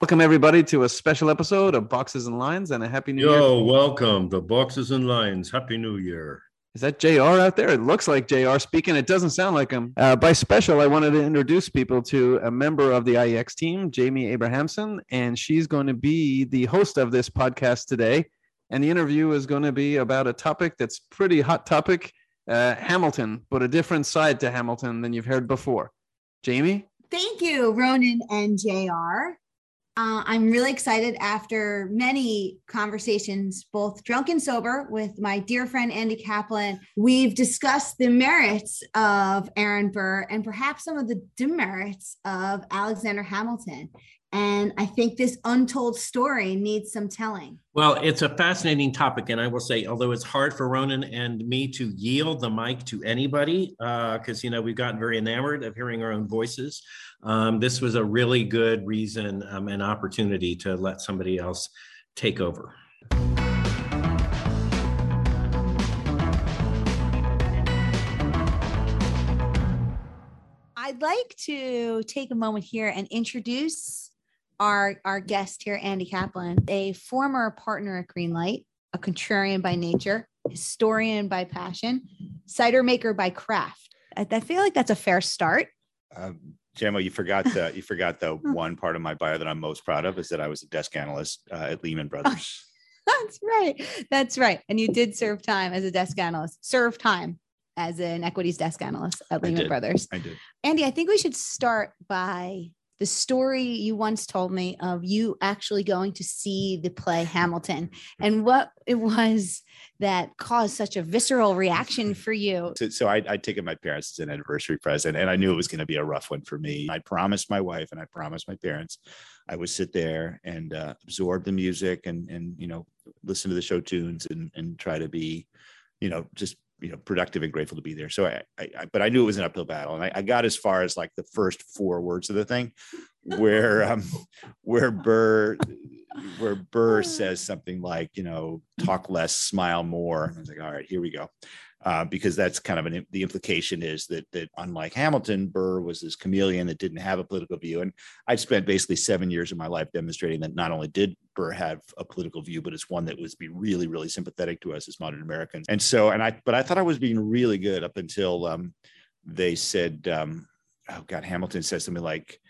Welcome everybody to a special episode of Boxes and Lines and a happy new Yo, year. Yo, welcome to Boxes and Lines. Happy New Year. Is that JR out there? It looks like JR speaking. It doesn't sound like him. Uh, by special, I wanted to introduce people to a member of the IEX team, Jamie Abrahamson, and she's going to be the host of this podcast today. And the interview is going to be about a topic that's pretty hot topic, uh, Hamilton, but a different side to Hamilton than you've heard before. Jamie? Thank you, Ronan and JR. Uh, I'm really excited after many conversations, both drunk and sober, with my dear friend Andy Kaplan. We've discussed the merits of Aaron Burr and perhaps some of the demerits of Alexander Hamilton. And I think this untold story needs some telling. Well, it's a fascinating topic. And I will say, although it's hard for Ronan and me to yield the mic to anybody, because, uh, you know, we've gotten very enamored of hearing our own voices, um, this was a really good reason um, and opportunity to let somebody else take over. I'd like to take a moment here and introduce our, our guest here, Andy Kaplan, a former partner at Greenlight, a contrarian by nature, historian by passion, cider maker by craft. I, I feel like that's a fair start. Um, Gemma, you forgot the you forgot the one part of my bio that I'm most proud of is that I was a desk analyst uh, at Lehman Brothers. That's right. That's right. And you did serve time as a desk analyst. Serve time as an equities desk analyst at Lehman I Brothers. I did. Andy, I think we should start by the story you once told me of you actually going to see the play Hamilton and what it was that caused such a visceral reaction for you. So, so I, I'd taken my parents as an anniversary present, and I knew it was going to be a rough one for me. I promised my wife and I promised my parents I would sit there and uh, absorb the music and and you know listen to the show tunes and and try to be, you know, just you know productive and grateful to be there. So I, I, I, but i knew it was an uphill battle and I, I, got as far as like the first four words of the thing where um where burr where burr says something like you know talk less smile more. And i was like all right here we go uh, because that's kind of an the implication is that that unlike Hamilton, Burr was this chameleon that didn't have a political view, and I'd spent basically seven years of my life demonstrating that not only did Burr have a political view, but it's one that was be really really sympathetic to us as modern Americans. And so, and I but I thought I was being really good up until um, they said, um, oh God, Hamilton said something like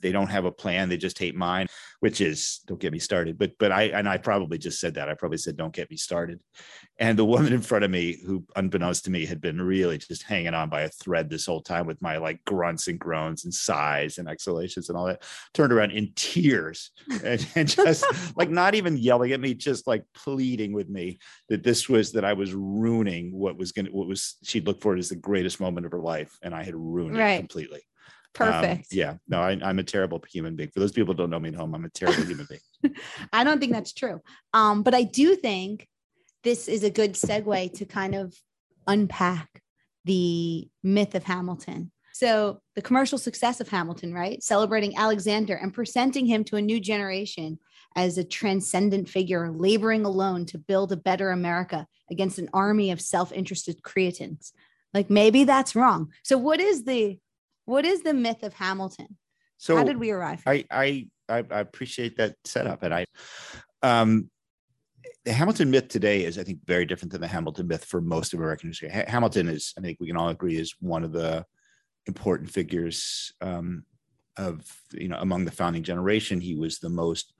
they don't have a plan they just hate mine which is don't get me started but but i and i probably just said that i probably said don't get me started and the woman in front of me who unbeknownst to me had been really just hanging on by a thread this whole time with my like grunts and groans and sighs and exhalations and all that turned around in tears and, and just like not even yelling at me just like pleading with me that this was that i was ruining what was gonna what was she'd looked for it as the greatest moment of her life and i had ruined right. it completely Perfect. Um, yeah. No, I, am a terrible human being. For those people who don't know me at home, I'm a terrible human being. I don't think that's true. Um, but I do think this is a good segue to kind of unpack the myth of Hamilton. So, the commercial success of Hamilton, right? Celebrating Alexander and presenting him to a new generation as a transcendent figure, laboring alone to build a better America against an army of self interested creatins. Like maybe that's wrong. So, what is the what is the myth of Hamilton? So how did we arrive? I I I, appreciate that setup, and I um the Hamilton myth today is, I think, very different than the Hamilton myth for most of American history. Ha- Hamilton is, I think, we can all agree, is one of the important figures um, of you know among the founding generation. He was the most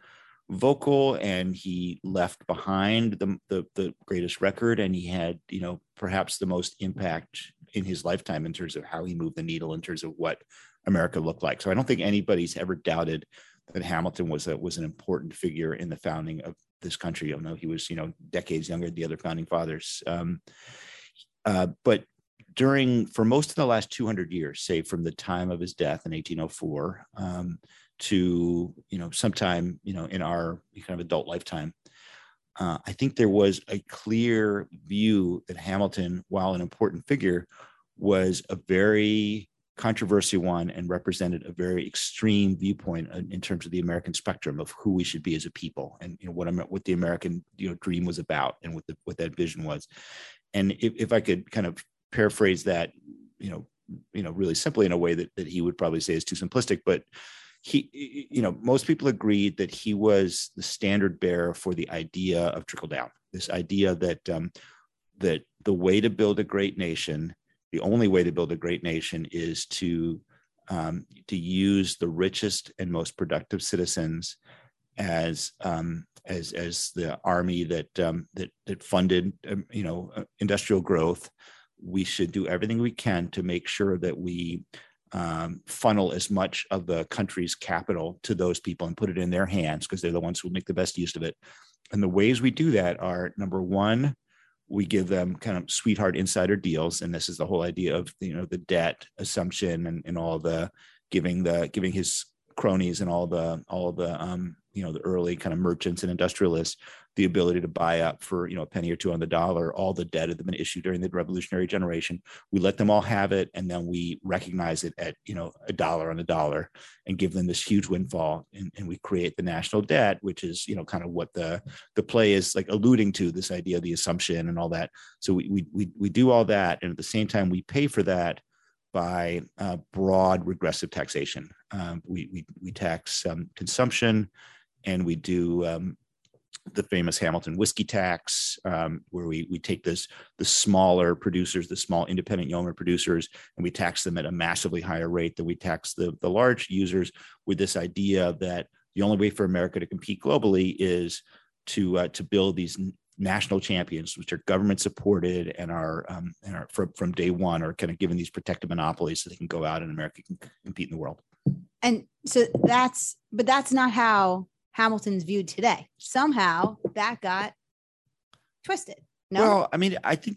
vocal, and he left behind the, the the greatest record, and he had you know perhaps the most impact in his lifetime in terms of how he moved the needle in terms of what America looked like. So I don't think anybody's ever doubted that Hamilton was a, was an important figure in the founding of this country. I know he was, you know, decades younger than the other founding fathers. Um, uh, but during, for most of the last 200 years, say from the time of his death in 1804 um, to, you know, sometime, you know, in our kind of adult lifetime, uh, I think there was a clear view that Hamilton, while an important figure, was a very controversial one and represented a very extreme viewpoint in terms of the American spectrum of who we should be as a people and you know what what the American you know dream was about and what the what that vision was. And if, if I could kind of paraphrase that, you know, you know, really simply in a way that, that he would probably say is too simplistic, but he, you know, most people agreed that he was the standard bearer for the idea of trickle down. This idea that um, that the way to build a great nation, the only way to build a great nation, is to um, to use the richest and most productive citizens as um, as as the army that um, that that funded um, you know uh, industrial growth. We should do everything we can to make sure that we um, funnel as much of the country's capital to those people and put it in their hands because they're the ones who make the best use of it. And the ways we do that are number one, we give them kind of sweetheart insider deals, and this is the whole idea of you know the debt assumption and, and all the giving the giving his cronies and all the all the um, you know the early kind of merchants and industrialists the ability to buy up for you know a penny or two on the dollar all the debt that had been issued during the revolutionary generation we let them all have it and then we recognize it at you know a dollar on a dollar and give them this huge windfall and, and we create the national debt which is you know kind of what the the play is like alluding to this idea of the assumption and all that so we we we, we do all that and at the same time we pay for that by uh, broad regressive taxation. Um, we, we, we tax um, consumption, and we do um, the famous Hamilton whiskey tax, um, where we we take this the smaller producers, the small independent yeoman producers, and we tax them at a massively higher rate than we tax the the large users. With this idea that the only way for America to compete globally is to uh, to build these national champions, which are government supported and are um, and are from, from day one are kind of given these protective monopolies so they can go out and America can compete in the world. And so that's but that's not how Hamilton's viewed today. Somehow that got twisted. No. Well, I mean, I think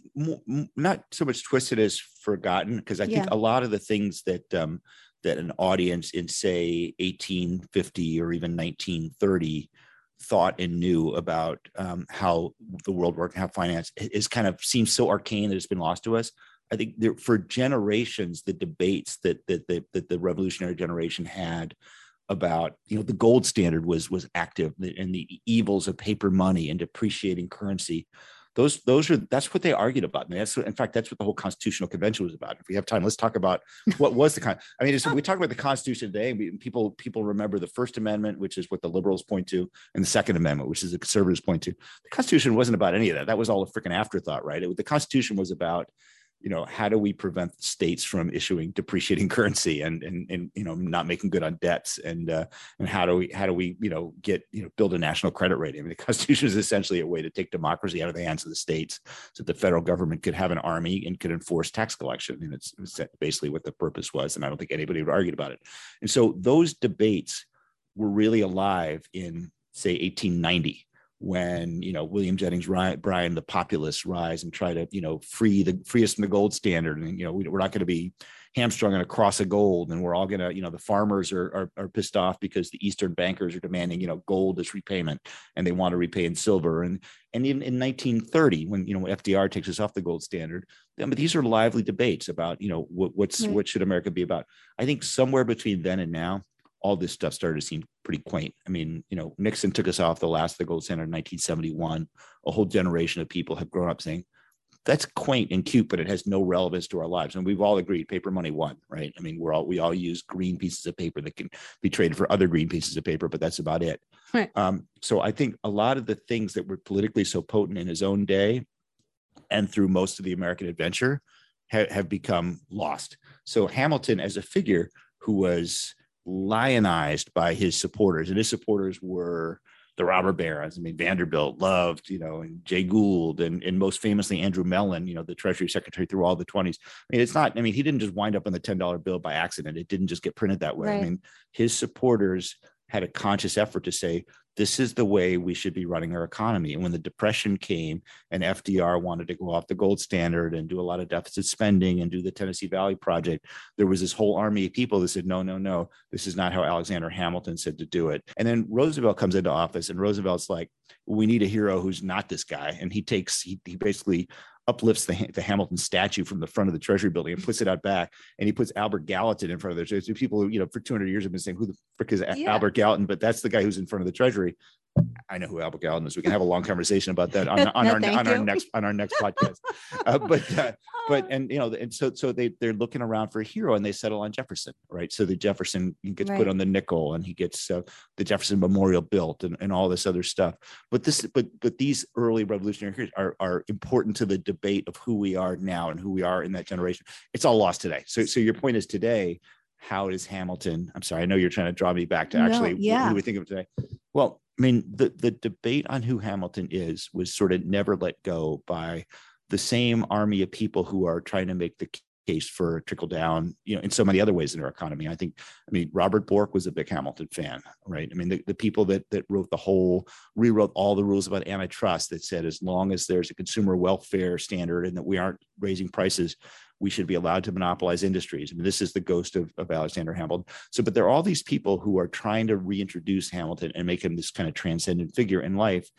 not so much twisted as forgotten because I think a lot of the things that um, that an audience in say 1850 or even 1930 thought and knew about um, how the world worked and how finance is kind of seems so arcane that it's been lost to us. I think there, for generations, the debates that that, that that the revolutionary generation had about you know the gold standard was was active and the evils of paper money and depreciating currency those those are that's what they argued about. That's in fact that's what the whole constitutional convention was about. If we have time, let's talk about what was the con. I mean, we talk about the Constitution today. We, people people remember the First Amendment, which is what the liberals point to, and the Second Amendment, which is the conservatives point to. The Constitution wasn't about any of that. That was all a freaking afterthought, right? It, the Constitution was about you know how do we prevent states from issuing depreciating currency and and, and you know not making good on debts? And uh, and how do we how do we you know get you know build a national credit rating? I mean, the constitution is essentially a way to take democracy out of the hands of the states so that the federal government could have an army and could enforce tax collection. And it's, it's basically what the purpose was and i don't think anybody would argue about it. And so those debates were really alive in say 1890 when you know William Jennings Bryan, the populists rise and try to you know free the free us from the gold standard, and you know we, are not going to be hamstrung on a cross of gold, and we're all going to you know the farmers are, are, are pissed off because the Eastern bankers are demanding you know gold as repayment, and they want to repay in silver, and and even in 1930 when you know FDR takes us off the gold standard, but these are lively debates about you know what, what's right. what should America be about. I think somewhere between then and now, all this stuff started to seem pretty quaint. I mean, you know, Nixon took us off the last of the gold standard in 1971. A whole generation of people have grown up saying, that's quaint and cute, but it has no relevance to our lives. And we've all agreed paper money won, right? I mean, we're all we all use green pieces of paper that can be traded for other green pieces of paper, but that's about it. Right. Um, so I think a lot of the things that were politically so potent in his own day and through most of the American adventure ha- have become lost. So Hamilton as a figure who was lionized by his supporters, and his supporters were the robber barons. I mean, Vanderbilt loved, you know, and Jay Gould, and, and most famously Andrew Mellon, you know, the Treasury Secretary through all the 20s. I mean, it's not, I mean, he didn't just wind up on the $10 bill by accident. It didn't just get printed that way. Right. I mean, his supporters had a conscious effort to say, this is the way we should be running our economy. And when the depression came and FDR wanted to go off the gold standard and do a lot of deficit spending and do the Tennessee Valley Project, there was this whole army of people that said, no, no, no, this is not how Alexander Hamilton said to do it. And then Roosevelt comes into office and Roosevelt's like, we need a hero who's not this guy. And he takes, he, he basically uplifts the, the Hamilton statue from the front of the Treasury building and puts it out back. And he puts Albert Gallatin in front of there. So people who, you know, for 200 years have been saying, who the frick is yeah. Albert Gallatin? But that's the guy who's in front of the Treasury. I know who Albert Gallatin is. We can have a long conversation about that on, on No, our on our next on our next podcast. Uh, but uh, but and you know and so so they they're looking around for a hero and they settle on Jefferson, right? So the Jefferson gets Right. put on the nickel and he gets uh, the Jefferson Memorial built and, and all this other stuff. But this but but these early revolutionary heroes are are important to the debate of who we are now and who we are in that generation. It's all lost today. So so your point is today. How is Hamilton? I'm sorry, I know you're trying to draw me back to actually wh- yeah. who we think of today? Well, I mean, the the debate on who Hamilton is was sort of never let go by the same army of people who are trying to make the case for trickle down, you know, in so many other ways in our economy. I think, I mean, Robert Bork was a big Hamilton fan, right? I mean, the, the people that that wrote the whole, rewrote all the rules about antitrust that said as long as there's a consumer welfare standard and that we aren't raising prices, we should be allowed to monopolize industries. I mean, this is the ghost of, of Alexander Hamilton. So, but there are all these people who are trying to reintroduce Hamilton and make him this kind of transcendent figure in life.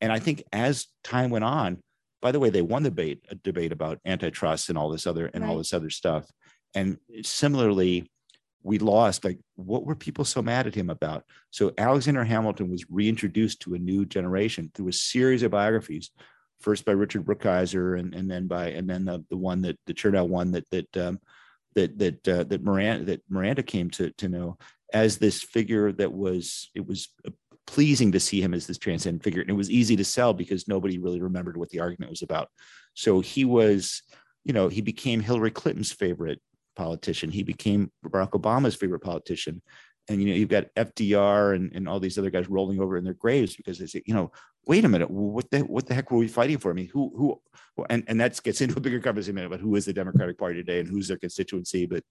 And I think as time went on, by the way, they won the debate, a debate about antitrust and all this other and all Right. this other stuff. And similarly, we lost like what were people so mad at him about? So Alexander Hamilton was reintroduced to a new generation through a series of biographies, first by Richard Brookhiser and, and then by and then the, the one that the Chernow one that that um, that that uh, that Miranda that Miranda came to to know as this figure that was it was uh, pleasing to see him as this transcendent figure. And it was easy to sell because nobody really remembered what the argument was about. So he was you know he became hillary clinton's favorite politician. He became barack obama's favorite politician and you know you've got fdr and, and all these other guys rolling over in their graves because they say you know wait a minute what the what the heck were we fighting for? I mean who who and and that gets into a bigger conversation about who is the democratic party today and who's their constituency but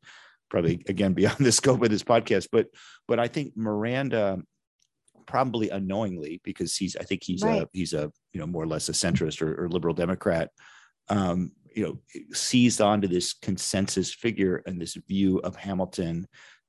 probably again beyond the scope of this podcast. But but i think miranda probably unknowingly because he's i think he's a he's a you know more or less a centrist or, or liberal democrat um you know seized onto this consensus figure and this view of hamilton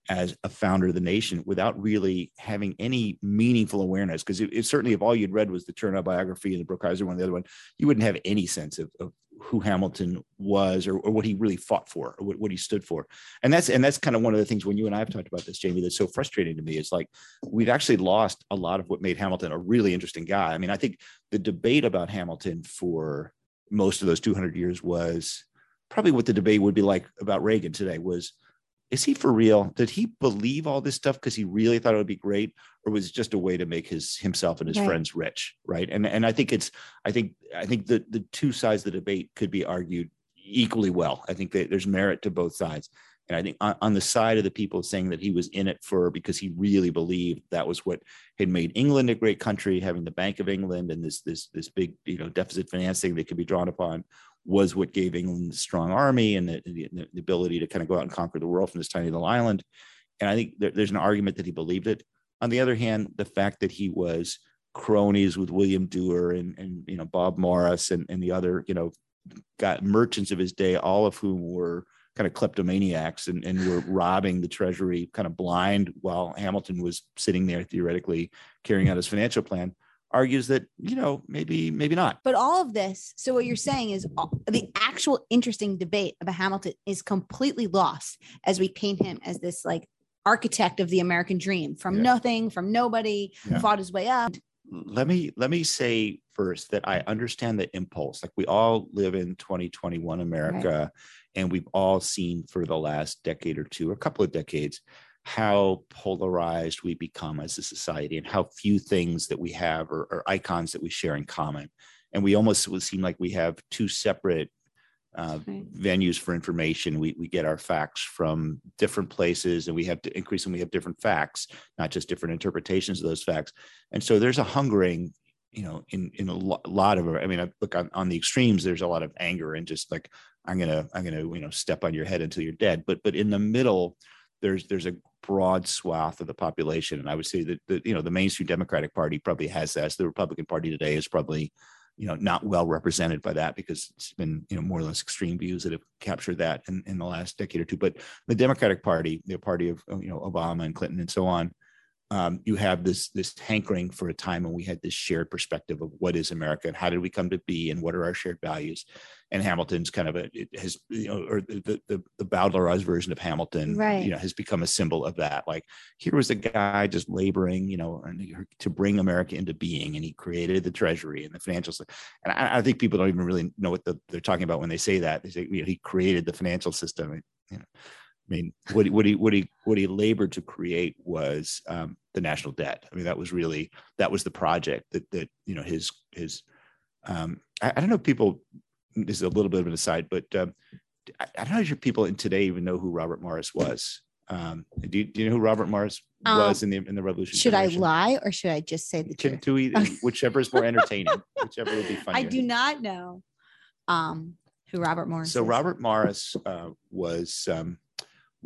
as a founder of the nation without really having any meaningful awareness because it, it certainly if all you'd read was the Chernow biography and the Brookhiser one the other one you wouldn't have any sense of, of who Hamilton was or, or what he really fought for or what, what he stood for. And that's and that's kind of one of the things when you and I have talked about this Jamie that's so frustrating to me. Is like we've actually lost a lot of what made Hamilton a really interesting guy. I mean I think the debate about Hamilton for most of those 200 years was probably what the debate would be like about Reagan today was is he for real? Did he believe all this stuff because he really thought it would be great, or was it just a way to make his himself and his Right. friends rich? Right. And and I think it's I think I think the the two sides of the debate could be argued equally well. I think that there's merit to both sides. And I think on, on the side of the people saying that he was in it for because he really believed that was what had made England a great country, having the Bank of England and this this this big you know deficit financing that could be drawn upon was what gave England the strong army and the, the, the ability to kind of go out and conquer the world from this tiny little island. And I think there, there's an argument that he believed it. On the other hand, the fact that he was cronies with William Duer and, and you know Bob Morris and, and the other you know got merchants of his day, all of whom were kind of kleptomaniacs and, and were robbing the treasury kind of blind while Hamilton was sitting there theoretically carrying out his financial plan argues that you know maybe maybe not But all of this, so what you're saying is all, the actual interesting debate about Hamilton is completely lost as we paint him as this like architect of the American dream from Yeah. nothing, from nobody, Yeah. fought his way up. let me let me say first that I understand the impulse. Like we all live in 2021 America, and we've all seen for the last decade or two, a couple of decades, how polarized we become as a society and how few things that we have or, are icons that we share in common. And we almost would seem like we have two separate uh, Right. venues for information. We, we get our facts from different places and we have to increasingly we have different facts, not just different interpretations of those facts. And so there's a hungering, you know, in, in a lo- lot of, I mean, I look on, on the extremes, there's a lot of anger and just like, I'm going to, I'm going to, you know, step on your head until you're dead. But, but in the middle, there's, there's a broad swath of the population. And I would say that, the, you know, the mainstream Democratic party probably has that. The Republican party today is probably, you know, not well represented by that because it's been, you know, more or less extreme views that have captured that in, in the last decade or two. But the Democratic Party, the party of, you know, Obama and Clinton and so on, um, you have this this hankering for a time when we had this shared perspective of what is America and how did we come to be and what are our shared values. And Hamilton's kind of a it has you know or the the the Bowdlerized version of Hamilton, Right. you know, has become a symbol of that. Like here was a guy just laboring, you know, to bring America into being, and he created the Treasury and the financial. And I, I think people don't even really know what the, they're talking about when they say that. They say you know, he created the financial system. You know, I mean, what he, what he what he what he labored to create was um, the national debt. I mean, that was really that was the project that that you know his his. Um, I, I don't know if people. This is a little bit of an aside, but um, I, I don't know if people in today even know who Robert Morris was. Um, do, you, do you know who Robert Morris Um, was in the in the Revolution? Should I lie or should I just say the Can truth? either, whichever is more entertaining, whichever would be funny. I do not know um, who Robert Morris So is. Robert Morris uh, was um,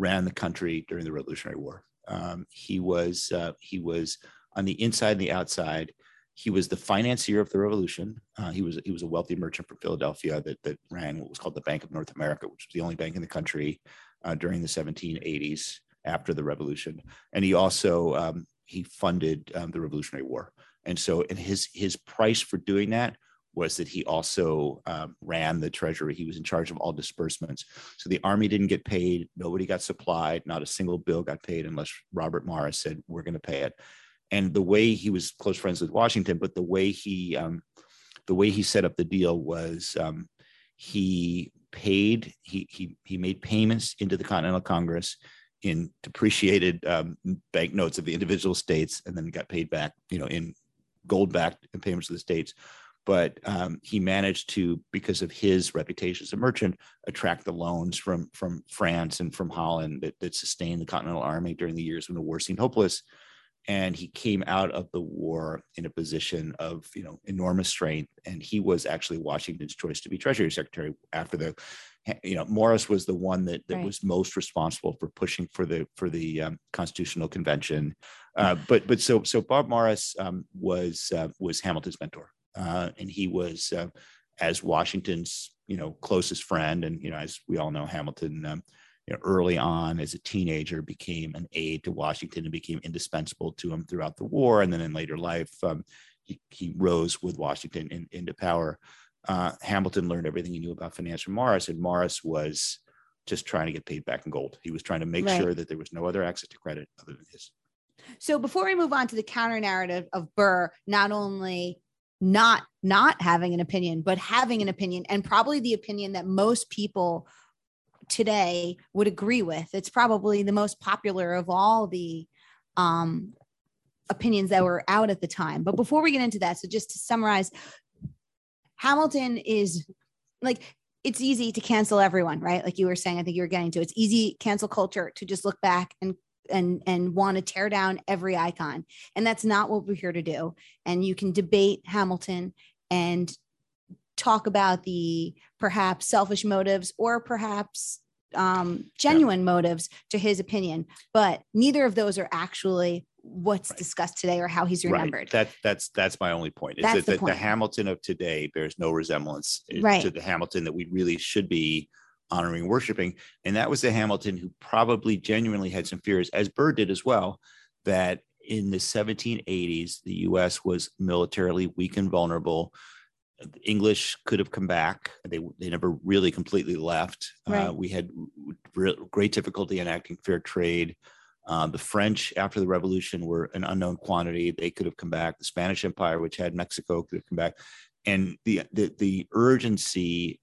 ran the country during the Revolutionary War. Um, he was uh, he was on the inside and the outside. He was the financier of the revolution. Uh, he was he was a wealthy merchant from Philadelphia that that ran what was called the Bank of North America, which was the only bank in the country uh, during the 1780s after the revolution. And he also um, he funded um, the Revolutionary War. And so, and his his price for doing that was that he also um, ran the treasury. He was in charge of all disbursements. So the army didn't get paid. Nobody got supplied. Not a single bill got paid unless Robert Morris said, we're going to pay it. And the way he was close friends with Washington, but the way he, um, the way he set up the deal was um, he paid, he, he, he made payments into the Continental Congress in depreciated um, banknotes of the individual states and then got paid back, you know, in gold backed payments to the states but um, he managed to, because of his reputation as a merchant, attract the loans from from France and from Holland that, that sustained the Continental Army during the years when the war seemed hopeless. And he came out of the war in a position of you know enormous strength, and he was actually Washington's choice to be Treasury Secretary after the. You know, Morris was the one that, that Right. was most responsible for pushing for the for the um, Constitutional Convention, uh, but but so so Bob Morris um, was uh, was Hamilton's mentor uh, and he was uh, as Washington's you know closest friend, and you know as we all know, Hamilton um, you know early on as a teenager became an aide to Washington and became indispensable to him throughout the war, and then in later life um, he, he rose with Washington in, into power. Uh, Hamilton learned everything he knew about finance from Morris, and Morris was just trying to get paid back in gold. He was trying to make Right. sure that there was no other access to credit other than his. So before we move on to the counter narrative of Burr, not only not not having an opinion, but having an opinion, and probably the opinion that most people today would agree with. It's probably the most popular of all the um, opinions that were out at the time. But before we get into that, so just to summarize, Hamilton is like it's easy to cancel everyone, right? Like you were saying, I think you were getting to. It's easy cancel culture to just look back and and and want to tear down every icon and that's not what we're here to do and you can debate hamilton and talk about the perhaps selfish motives or perhaps um genuine motives to his opinion but neither of those are actually what's Right. discussed today or how he's remembered That that's that's my only point. Is That's that the the, the. Hamilton of today bears no resemblance Right. to the Hamilton that we really should be honoring, worshiping, and that was the Hamilton who probably genuinely had some fears, as Burr did as well, that in the 1780s the U.S. was militarily weak and vulnerable. The English could have come back. They they never really completely left. Right. Uh, we had re- great difficulty enacting fair trade. Uh, the French, after the revolution, were an unknown quantity. They could have come back. The Spanish Empire, which had Mexico, could have come back. And the the, the urgency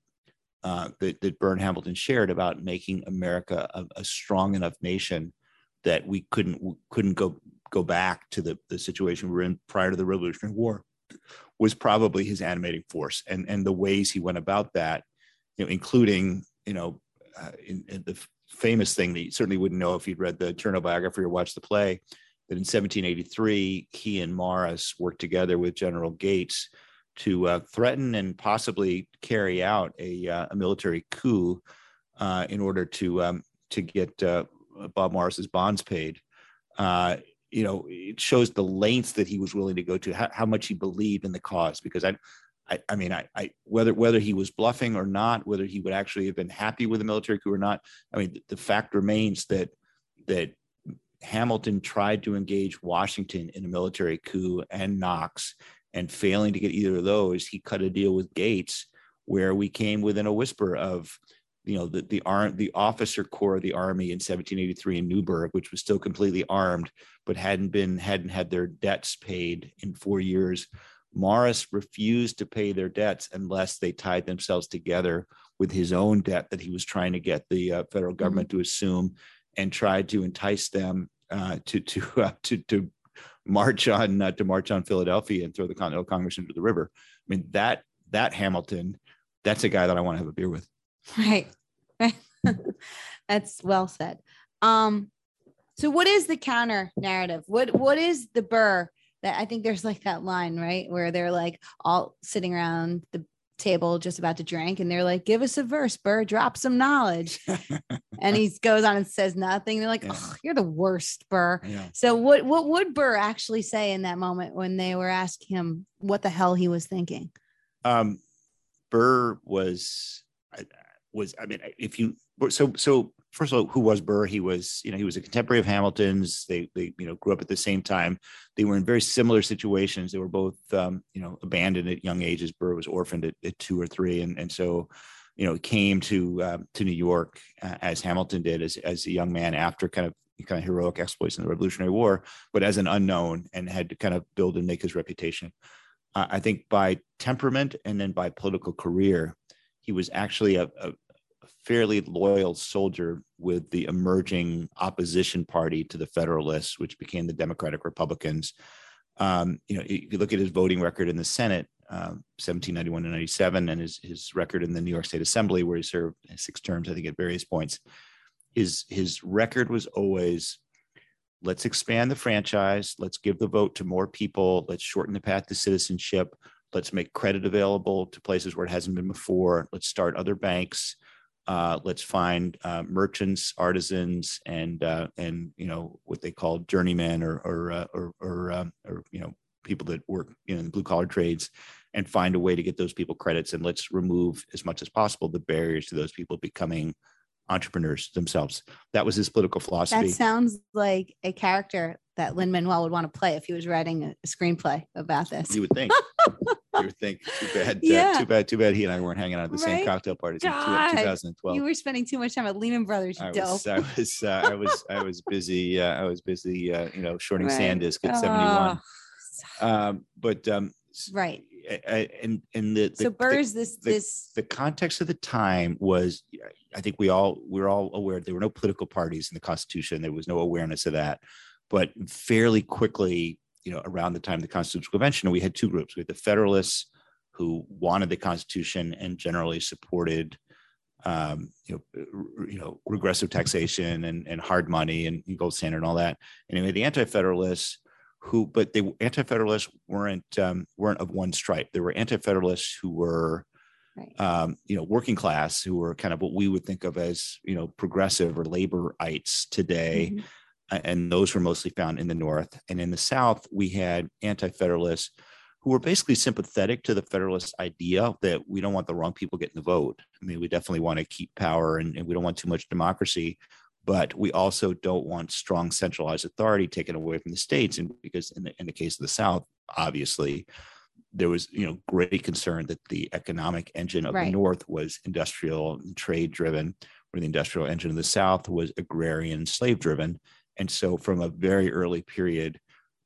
uh, that, that Burr Hamilton shared about making America a, a strong enough nation that we couldn't couldn't go go back to the, the situation we were in prior to the Revolutionary War was probably his animating force. And and the ways he went about that, you know, including you know uh, in, in the famous thing that you certainly wouldn't know if you'd read the Chernow biography or watched the play, that in 1783, he and Morris worked together with General Gates to uh, threaten and possibly carry out a, uh, a military coup uh, in order to um, to get uh, Bob Morris's bonds paid. Uh, you know, it shows the lengths that he was willing to go to, how, how much he believed in the cause. Because I, I, I mean, I, I whether whether he was bluffing or not, whether he would actually have been happy with a military coup or not. I mean, the, the fact remains that that Hamilton tried to engage Washington in a military coup and Knox, and failing to get either of those, he cut a deal with Gates where we came within a whisper of you know the the arm the officer corps of the army in 1783 in Newburgh, which was still completely armed, but hadn't been hadn't had their debts paid in four years. Morris refused to pay their debts unless they tied themselves together with his own debt that he was trying to get the uh, federal mm-hmm. government mm-hmm. to assume, and tried to entice them uh, to to uh, to to march on uh, to march on Philadelphia and throw the Continental Congress into the river. I mean that that Hamilton, that's a guy that I want to have a beer with. Right. That's well said. Um, so what is the counter narrative? What what is the Burr that I think there's like that line, right? Where they're like all sitting around the table just about to drink and they're like, give us a verse, Burr, drop some knowledge. and he goes on and says nothing. They're like, yeah. oh, you're the worst, Burr. Yeah. So what what would Burr actually say in that moment when they were asking him what the hell he was thinking? Um Burr was was I mean, if you so so first of all, who was Burr? He was, you know, he was a contemporary of Hamilton's. They, they, you know, grew up at the same time. They were in very similar situations. They were both, um, you know, abandoned at young ages. Burr was orphaned at, at two or three, and and so, you know, came to uh, to New York uh, as Hamilton did as as a young man after kind of kind of heroic exploits in the Revolutionary War, but as an unknown and had to kind of build and make his reputation. Uh, I think by temperament and then by political career, he was actually a, a, fairly loyal soldier with the emerging opposition party to the Federalists, which became the Democratic Republicans. Um, you know, if you look at his voting record in the Senate, um, 1791 to 97, and his, his record in the New York State Assembly, where he served six terms, I think, at various points, his, his record was always let's expand the franchise, let's give the vote to more people, let's shorten the path to citizenship, let's make credit available to places where it hasn't been before, let's start other banks uh, let's find uh, merchants, artisans, and uh, and you know what they call journeymen or or uh, or, or, um, or, you know people that work in blue collar trades, and find a way to get those people credits. And let's remove as much as possible the barriers to those people becoming entrepreneurs themselves. That was his political philosophy. That sounds like a character that Lin Manuel would want to play if he was writing a screenplay about this. You would think. you would think. Too bad. Yeah. Uh, too bad. Too bad. He and I weren't hanging out at the right? same cocktail parties in 2012. You were spending too much time at Lehman Brothers. I dope. was. I was. Uh, I was. I was busy. Uh, I was busy. Uh, you know, shorting right. SanDisk at 71. Um, but um, right. And and the, the so Burr's this the, this the context of the time was I think we all we we're all aware there were no political parties in the Constitution. There was no awareness of that. But fairly quickly, you know, around the time of the Constitutional Convention, we had two groups. We had the Federalists who wanted the Constitution and generally supported, um, you know, you know, regressive taxation and, and hard money and gold standard and all that. And we had the Anti-Federalists who, but the Anti-Federalists weren't um, weren't of one stripe. There were Anti-Federalists who were Right. Um, you know, working class who were kind of what we would think of as, you know, progressive or laborites today. Mm-hmm and those were mostly found in the North. And in the South, we had anti Federalists who were basically sympathetic to the Federalist idea that we don't want the wrong people getting the vote. I mean, we definitely want to keep power and, and we don't want too much democracy, but we also don't want strong centralized authority taken away from the states. And because in the, in the case of the South, obviously, there was you know great concern that the economic engine of right. the north was industrial and trade driven where the industrial engine of the south was agrarian slave driven and so from a very early period,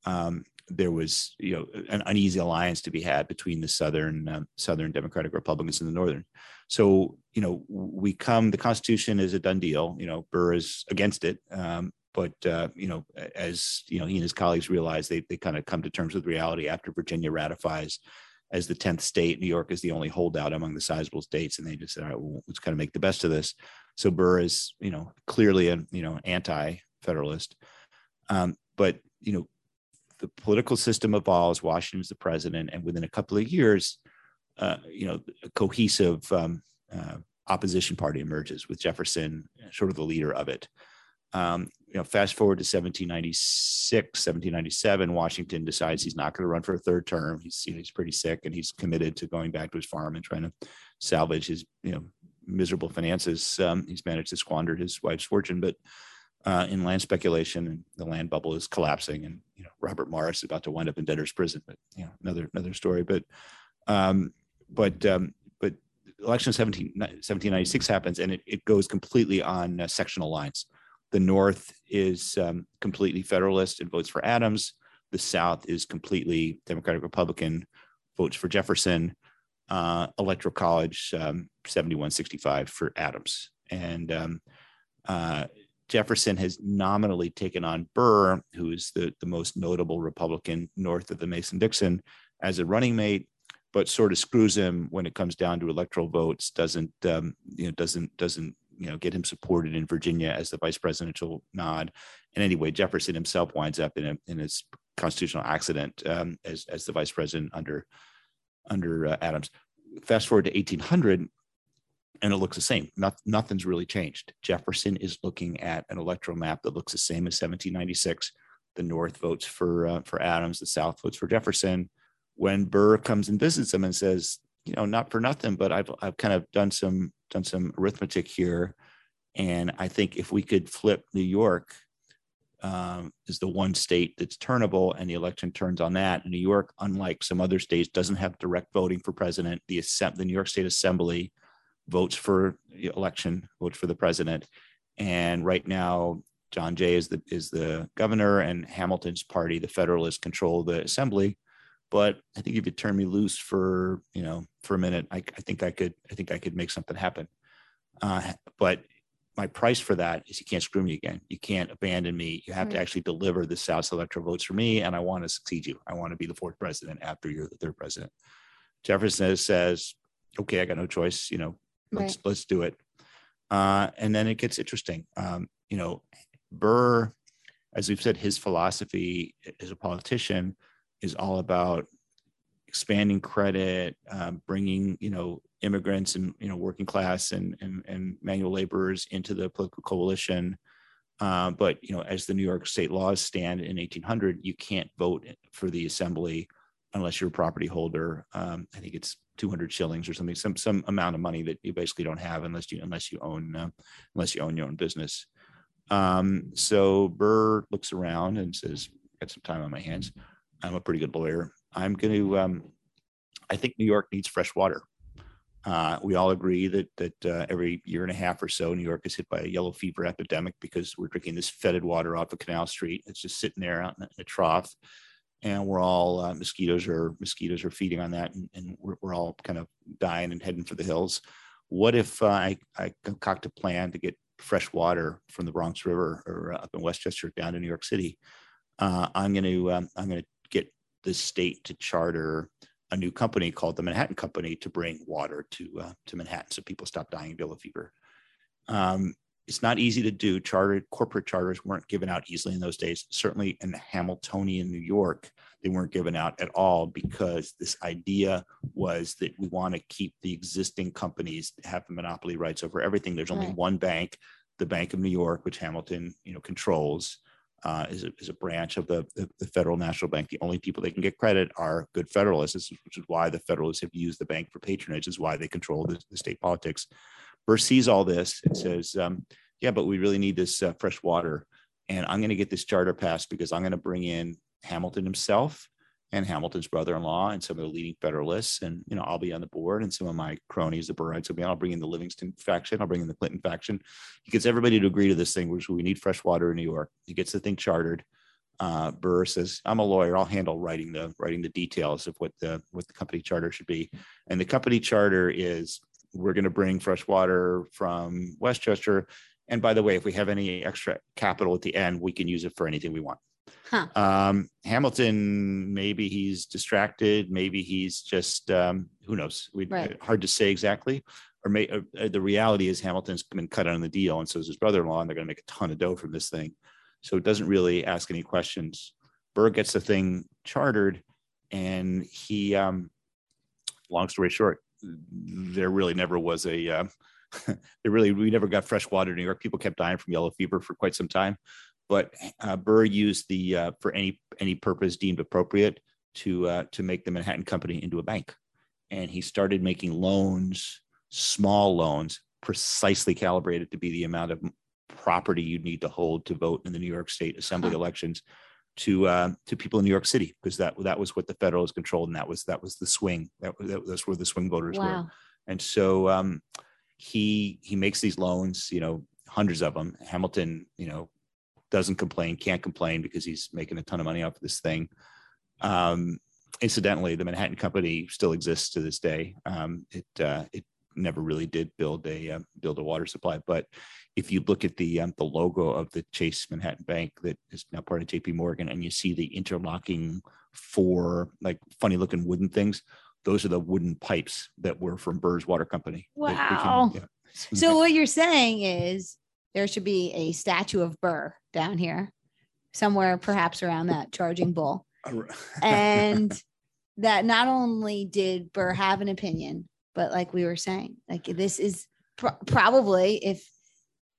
um, there was you know an uneasy alliance to be had between the southern uh, southern Democratic Republicans and the northern. So you know we come the Constitution is a done deal. You know Burr is against it, um, but uh, you know as you know he and his colleagues realize they they kind of come to terms with reality after Virginia ratifies as the 10th state. New York is the only holdout among the sizable states, and they just said, all right, well, let's kind of make the best of this. So Burr is, you know, clearly a you know anti Federalist. Um, but you know, the political system evolves. Washington's the president, and within a couple of years, uh, you know, a cohesive um, uh, opposition party emerges with Jefferson sort of the leader of it. Um, you know, fast forward to 1796, 1797, Washington decides he's not going to run for a third term. He's you know, he's pretty sick, and he's committed to going back to his farm and trying to salvage his you know miserable finances. Um, he's managed to squander his wife's fortune, but uh, in land speculation, and the land bubble is collapsing, and you know Robert Morris is about to wind up in debtor's prison. But you know another another story. But um, but um, but election 17, 1796 happens, and it, it goes completely on uh, sectional lines. The North is um, completely Federalist and votes for Adams. The South is completely Democratic Republican, votes for Jefferson. Uh, Electoral College um, 7165 for Adams. And um, uh, Jefferson has nominally taken on Burr, who is the, the most notable Republican north of the Mason Dixon, as a running mate, but sort of screws him when it comes down to electoral votes. Doesn't um, you know? Doesn't doesn't you know get him supported in Virginia as the vice presidential nod. And anyway, Jefferson himself winds up in a in his constitutional accident um, as as the vice president under under uh, Adams. Fast forward to 1800, and it looks the same. Not, nothing's really changed. Jefferson is looking at an electoral map that looks the same as 1796. The North votes for uh, for Adams, the South votes for Jefferson. When Burr comes and visits him and says, you know, not for nothing, but I've I've kind of done some done some arithmetic here, and I think if we could flip New York um, is the one state that's turnable, and the election turns on that. New York, unlike some other states, doesn't have direct voting for president. The the New York State Assembly votes for the election, votes for the president, and right now John Jay is the is the governor, and Hamilton's party, the Federalists, control the assembly. But I think if you turn me loose for you know for a minute, I, I think I could I think I could make something happen. Uh, but my price for that is you can't screw me again. You can't abandon me. You have right. to actually deliver the South electoral votes for me, and I want to succeed you. I want to be the fourth president after you're the third president. Jefferson says, "Okay, I got no choice. You know, let's right. let's do it." Uh, and then it gets interesting. Um, you know, Burr, as we've said, his philosophy as a politician is all about expanding credit, um, bringing you know immigrants and you know working class and and, and manual laborers into the political coalition. Uh, but you know, as the New York State laws stand in 1800, you can't vote for the assembly unless you're a property holder. Um, I think it's 200 shillings or something, some some amount of money that you basically don't have unless you unless you own uh, unless you own your own business. Um, so Burr looks around and says, "Got some time on my hands. I'm a pretty good lawyer. I'm going to. Um, I think New York needs fresh water. Uh, we all agree that that uh, every year and a half or so, New York is hit by a yellow fever epidemic because we're drinking this fetid water off of Canal Street. It's just sitting there out in a trough, and we're all uh, mosquitoes are mosquitoes are feeding on that, and, and we're, we're, all kind of dying and heading for the hills. What if uh, I I concoct a plan to get fresh water from the Bronx River or up in Westchester down to New York City? Uh, I'm going to um, I'm going to the state to charter a new company called the Manhattan Company to bring water to uh, to Manhattan, so people stop dying of yellow fever. Um, it's not easy to do. Chartered corporate charters weren't given out easily in those days. Certainly in Hamiltonian New York, they weren't given out at all because this idea was that we want to keep the existing companies have the monopoly rights over everything. There's only right. one bank, the Bank of New York, which Hamilton, you know, controls uh, is, a, is a branch of the, the, the, Federal National Bank. The only people they can get credit are good Federalists, which is why the Federalists have used the bank for patronage, is why they control the, the state politics. Burr sees all this and says, um, yeah, but we really need this uh, fresh water. And I'm going to get this charter passed because I'm going to bring in Hamilton himself and Hamilton's brother-in-law and some of the leading Federalists. And, you know, I'll be on the board and some of my cronies, the Burrites will be on. I'll bring in the Livingston faction. I'll bring in the Clinton faction. He gets everybody to agree to this thing, which we need fresh water in New York. He gets the thing chartered. Uh, Burr says, I'm a lawyer. I'll handle writing the writing the details of what the what the company charter should be. And the company charter is we're going to bring fresh water from Westchester. And by the way, if we have any extra capital at the end, we can use it for anything we want. Huh. Um, Hamilton, maybe he's distracted. Maybe he's just um, who knows. We right. hard to say exactly. Or may, uh, the reality is Hamilton's been cut on the deal, and so is his brother-in-law, and they're going to make a ton of dough from this thing. So it doesn't really ask any questions. Burr gets the thing chartered, and he. Um, long story short, there really never was a. Uh, there really we never got fresh water in New York. People kept dying from yellow fever for quite some time but uh, Burr used the uh, for any any purpose deemed appropriate to uh, to make the Manhattan Company into a bank, and he started making loans, small loans, precisely calibrated to be the amount of property you'd need to hold to vote in the New York State Assembly Huh. elections to uh, to people in New York City because that that was what the Federalists controlled and that was that was the swing that was that, that's where the swing voters were. And so um, he he makes these loans, you know, hundreds of them. Hamilton, you know, doesn't complain, can't complain because he's making a ton of money off of this thing. Um, incidentally, the Manhattan Company still exists to this day. Um, it uh, it never really did build a uh, build a water supply, but if you look at the um, the logo of the Chase Manhattan Bank that is now part of J.P. Morgan, and you see the interlocking four like funny looking wooden things, those are the wooden pipes that were from Burr's Water Company. Wow. yeah. So what you're saying is there should be a statue of Burr down here, somewhere perhaps around that charging bull. and that not only did Burr have an opinion, but like we were saying, like this is pro- probably if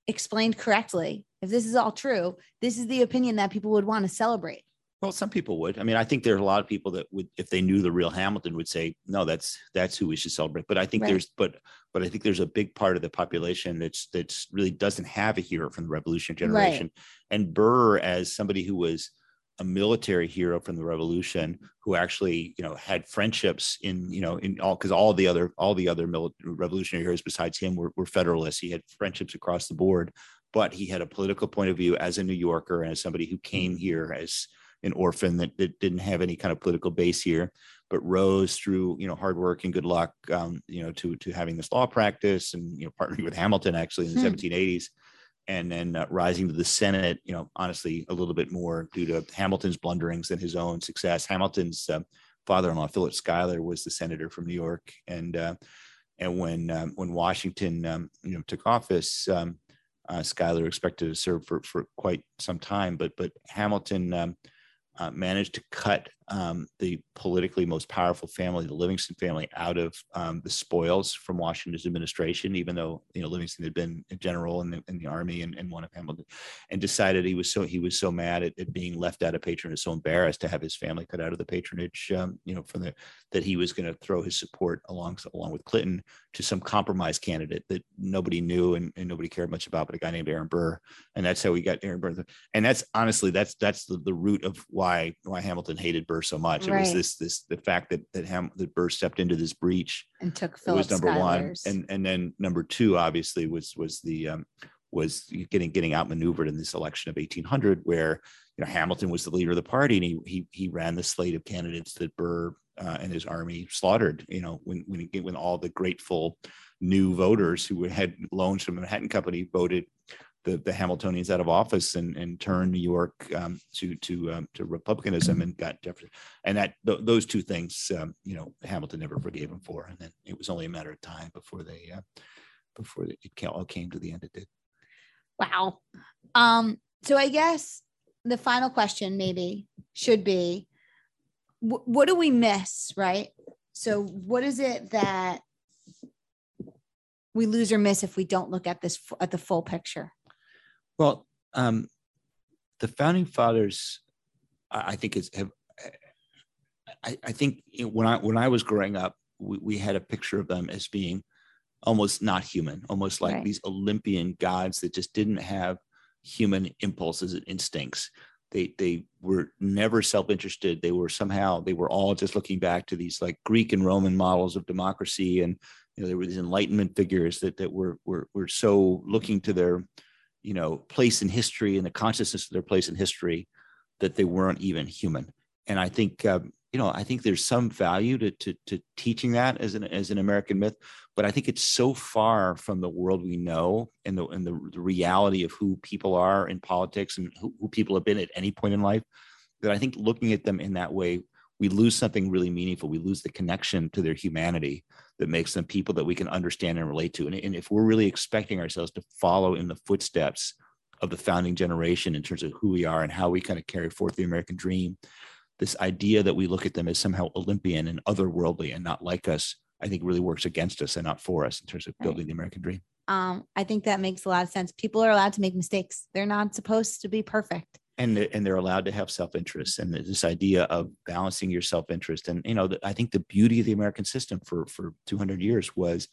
explained correctly, if this is all true, this is the opinion that people would want to celebrate. Well, some people would. I mean, I think there's a lot of people that would, if they knew the real Hamilton, would say, "No, that's that's who we should celebrate." But I think Right. there's, but but I think there's a big part of the population that's that's really doesn't have a hero from the Revolution generation. And Burr, as somebody who was a military hero from the Revolution, who actually you know had friendships in you know in all because all the other all the other mili- revolutionary heroes besides him were, were Federalists. He had friendships across the board, but he had a political point of view as a New Yorker and as somebody who came mm-hmm. here as an orphan that, that didn't have any kind of political base here, but rose through you know hard work and good luck, um, you know, to to having this law practice and you know partnering with Hamilton actually in the Hmm. 1780s, and then uh, rising to the Senate. You know, honestly, a little bit more due to Hamilton's blunderings than his own success. Hamilton's uh, father-in-law Philip Schuyler was the senator from New York, and uh, and when um, when Washington um, you know took office. Um, uh, Schuyler expected to serve for, for quite some time, but but Hamilton um, uh, managed to cut um, the politically most powerful family, the Livingston family, out of um, the spoils from Washington's administration, even though you know Livingston had been a general in the, in the army and, and one of Hamilton, and decided he was so he was so mad at, at being left out of patronage, so embarrassed to have his family cut out of the patronage, um, you know, from the that he was going to throw his support along along with Clinton to some compromise candidate that nobody knew and, and nobody cared much about, but a guy named Aaron Burr, and that's how we got Aaron Burr. And that's honestly that's that's the, the root of why why Hamilton hated Burr so much. It was this this the fact that that Ham that Burr stepped into this breach And took it Philip was number one, and and then number two obviously was was the um, was getting getting outmaneuvered in this election of 1800, where you know Hamilton was the leader of the party, and he he he ran the slate of candidates that Burr uh, and his army slaughtered. You know when when when all the grateful new voters who had loans from the Manhattan Company voted the, the Hamiltonians out of office and, and turned New York um, to to um, to republicanism and got Jefferson and that th- those two things um, you know Hamilton never forgave him for and then it was only a matter of time before they uh, before it all came to the end it did Wow. Um, so I guess the final question maybe should be wh- what do we miss, right? So what is it that we lose or miss if we don't look at this at the full picture? Well um, the founding fathers I, think is have I, I think when I when I was growing up we, we had a picture of them as being almost not human almost like Right. these Olympian gods that just didn't have human impulses and instincts they they were never self-interested they were somehow they were all just looking back to these like greek and roman models of democracy and you know there were these enlightenment figures that that were were, were so looking to their you know place in history and the consciousness of their place in history that they weren't even human. And i think um, you know i think there's some value to, to to teaching that as an as an american myth but i think it's so far from the world we know and the and the, the reality of who people are in politics and who, who people have been at any point in life that i think looking at them in that way we lose something really meaningful. We lose the connection to their humanity that makes them people that we can understand and relate to and, and if we're really expecting ourselves to follow in the footsteps of the founding generation in terms of who we are and how we kind of carry forth the american dream this idea that we look at them as somehow olympian and otherworldly and not like us i think really works against us and not for us in terms of Right. building the american dream Um, I think that makes a lot of sense. People are allowed to make mistakes. They're not supposed to be perfect. And they- and they're allowed to have self-interest and this idea of balancing your self-interest and you know the, i think the beauty of the american system for for 200 years was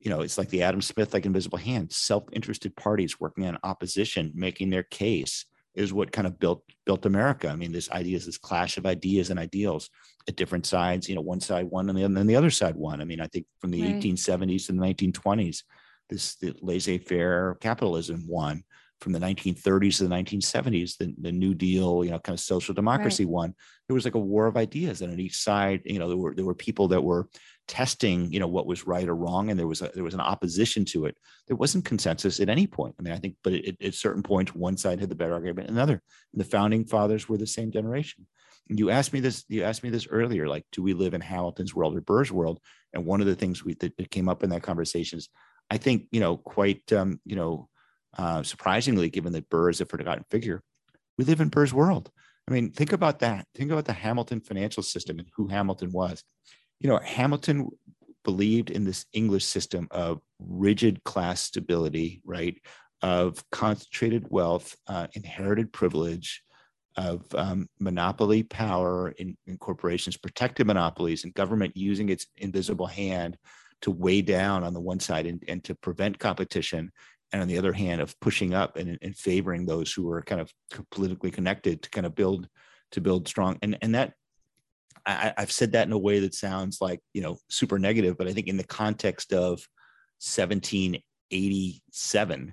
you know, it's like the Adam Smith, like invisible hand, self-interested parties working on opposition, making their case is what kind of built built America. I mean, this idea is this clash of ideas and ideals at different sides. You know, one side won and then the other side won. I mean, I think from the right. 1870s to the 1920s, this laissez-faire capitalism won. From the 1930s to the 1970s, the, the New Deal, you know, kind of social democracy right. won. There was like a war of ideas, and on each side, you know, there were there were people that were testing, you know, what was right or wrong, and there was a, there was an opposition to it. There wasn't consensus at any point. I mean, I think, but it, at certain points, one side had the better argument, than another. And the founding fathers were the same generation. And you asked me this. You asked me this earlier. Like, do we live in Hamilton's world or Burr's world? And one of the things we that, that came up in that conversation is, I think, you know, quite, um, you know, uh, surprisingly, given that Burr is a forgotten figure, we live in Burr's world. I mean, think about that. Think about the Hamilton financial system and who Hamilton was you know, Hamilton believed in this English system of rigid class stability, right? Of concentrated wealth, uh, inherited privilege, of um, monopoly power in, in, corporations, protected monopolies, and government using its invisible hand to weigh down on the one side and, and to prevent competition, and on the other hand, of pushing up and, and favoring those who are kind of politically connected to kind of build to build strong and and that I, have said that in a way that sounds like you know super negative, but I think in the context of 1787 or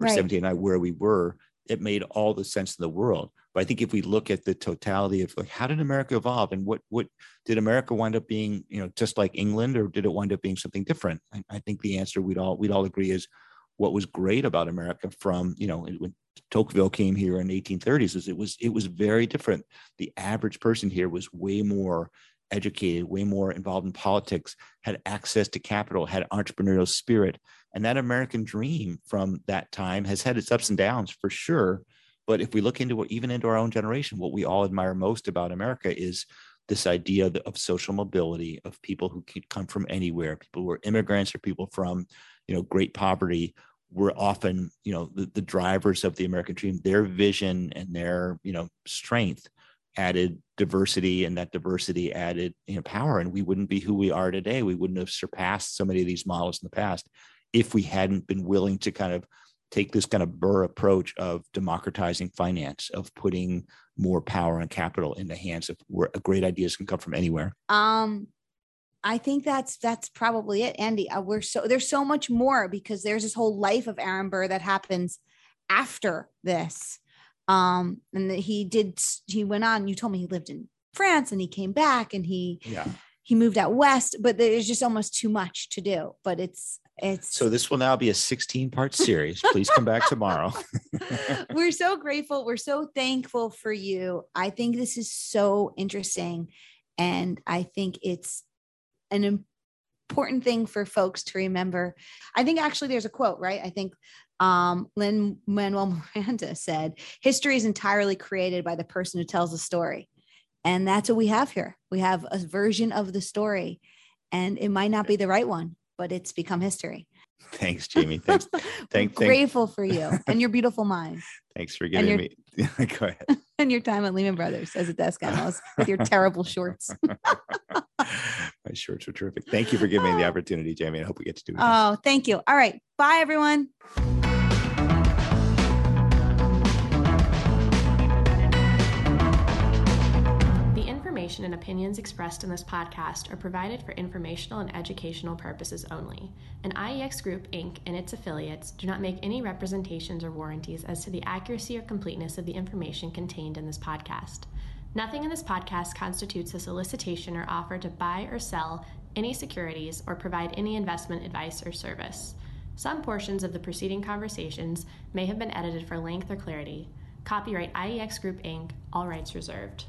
right. 1789, where we were, it made all the sense in the world. But I think if we look at the totality of like how did America evolve and what what did America wind up being, you know, just like England, or did it wind up being something different? I, I think the answer we'd all we'd all agree is what was great about America from you know when Tocqueville came here in 1830s is it was it was very different. The average person here was way more educated, way more involved in politics, had access to capital, had entrepreneurial spirit, and that American dream from that time has had its ups and downs for sure. But if we look into even into our own generation, what we all admire most about America is this idea of social mobility of people who could come from anywhere, people who are immigrants or people from you know great poverty were often you know the, the drivers of the american dream their vision and their you know strength added diversity and that diversity added you know power. And we wouldn't be who we are today. We wouldn't have surpassed so many of these models in the past if we hadn't been willing to kind of take this kind of burr approach of democratizing finance of putting more power and capital in the hands of where great ideas can come from anywhere. Um I think that's that's probably it, Andy. Uh, we're so there's so much more because there's this whole life of Aaron Burr that happens after this. Um, and he did he went on. You told me he lived in France and he came back and he yeah he moved out west. But there's just almost too much to do. But it's it's so this will now be a 16 part series. Please come back tomorrow. we're so grateful. We're so thankful for you. I think this is so interesting. And I think it's an important thing for folks to remember. I think actually there's a quote, right? I think um, Lin Manuel Miranda said, history is entirely created by the person who tells the story. And that's what we have here. We have a version of the story, and it might not be the right one, but it's become history. Thanks, Jamie. Thanks. Thank, grateful for you and your beautiful mind. Thanks for giving me. Go ahead. And your time at Lehman Brothers as a desk analyst with your terrible shorts. My shorts were terrific. Thank you for giving me the opportunity, Jamie. I hope we get to do it. Oh, thank you. All right. Bye, everyone. The information and opinions expressed in this podcast are provided for informational and educational purposes only, and IEX Group Inc. and its affiliates do not make any representations or warranties as to the accuracy or completeness of the information contained in this podcast. Nothing in this podcast constitutes a solicitation or offer to buy or sell any securities or provide any investment advice or service. Some portions of the preceding conversations may have been edited for length or clarity. Copyright IEX Group Inc., all rights reserved.